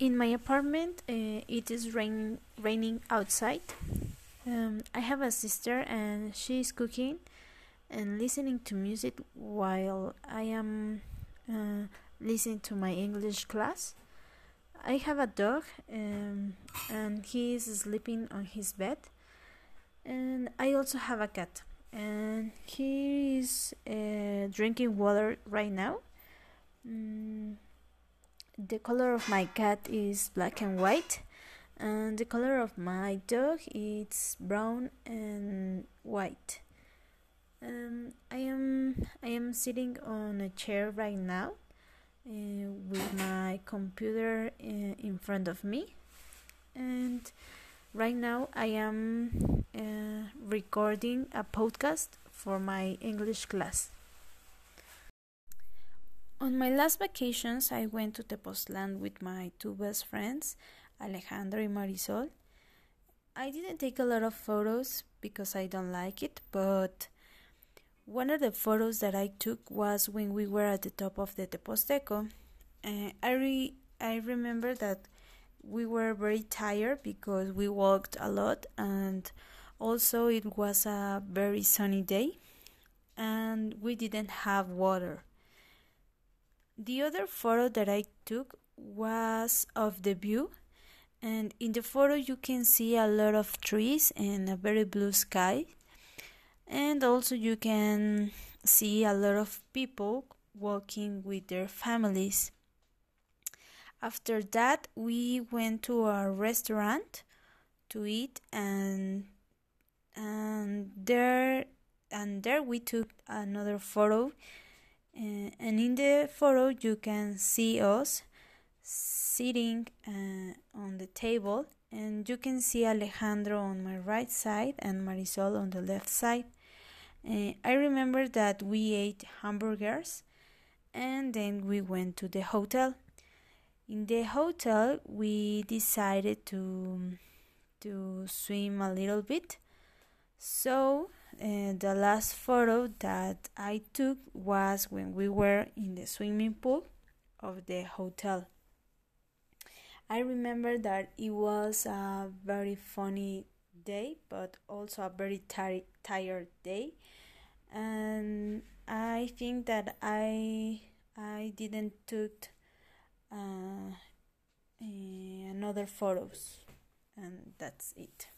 In my apartment, uh, it is rain, raining outside. Um, I have a sister, and she is cooking and listening to music while I am uh, listening to my English class. I have a dog, um, and he is sleeping on his bed. And I also have a cat, and he is uh, drinking water right now. Mm, the color of my cat is black and white, and the color of my dog is brown and white. Um, I am I am sitting on a chair right now uh, with my computer uh, in front of me, and right now I am uh, recording a podcast for my English class. On my last vacations, I went to Tepoztlan with my two best friends, Alejandro and Marisol. I didn't take a lot of photos because I don't like it, but one of the photos that I took was when we were at the top of the Tepozteco. Uh, I re- I remember that we were very tired because we walked a lot and also it was a very sunny day and we didn't have water. The other photo that I took was of the view, and in the photo you can see a lot of trees and a very blue sky, and also you can see a lot of people walking with their families. After that, we went to a restaurant to eat, and and there and there we took another photo and in the photo you can see us sitting uh, on the table and you can see Alejandro on my right side and Marisol on the left side. Uh, I remember that we ate hamburgers and then we went to the hotel. In the hotel, we decided to to swim a little bit. So uh, the last photo that I took was when we were in the swimming pool of the hotel. I remember that it was a very funny day, but also a very tar- tired day, and I think that I I didn't took uh, uh, another photos, and that's it.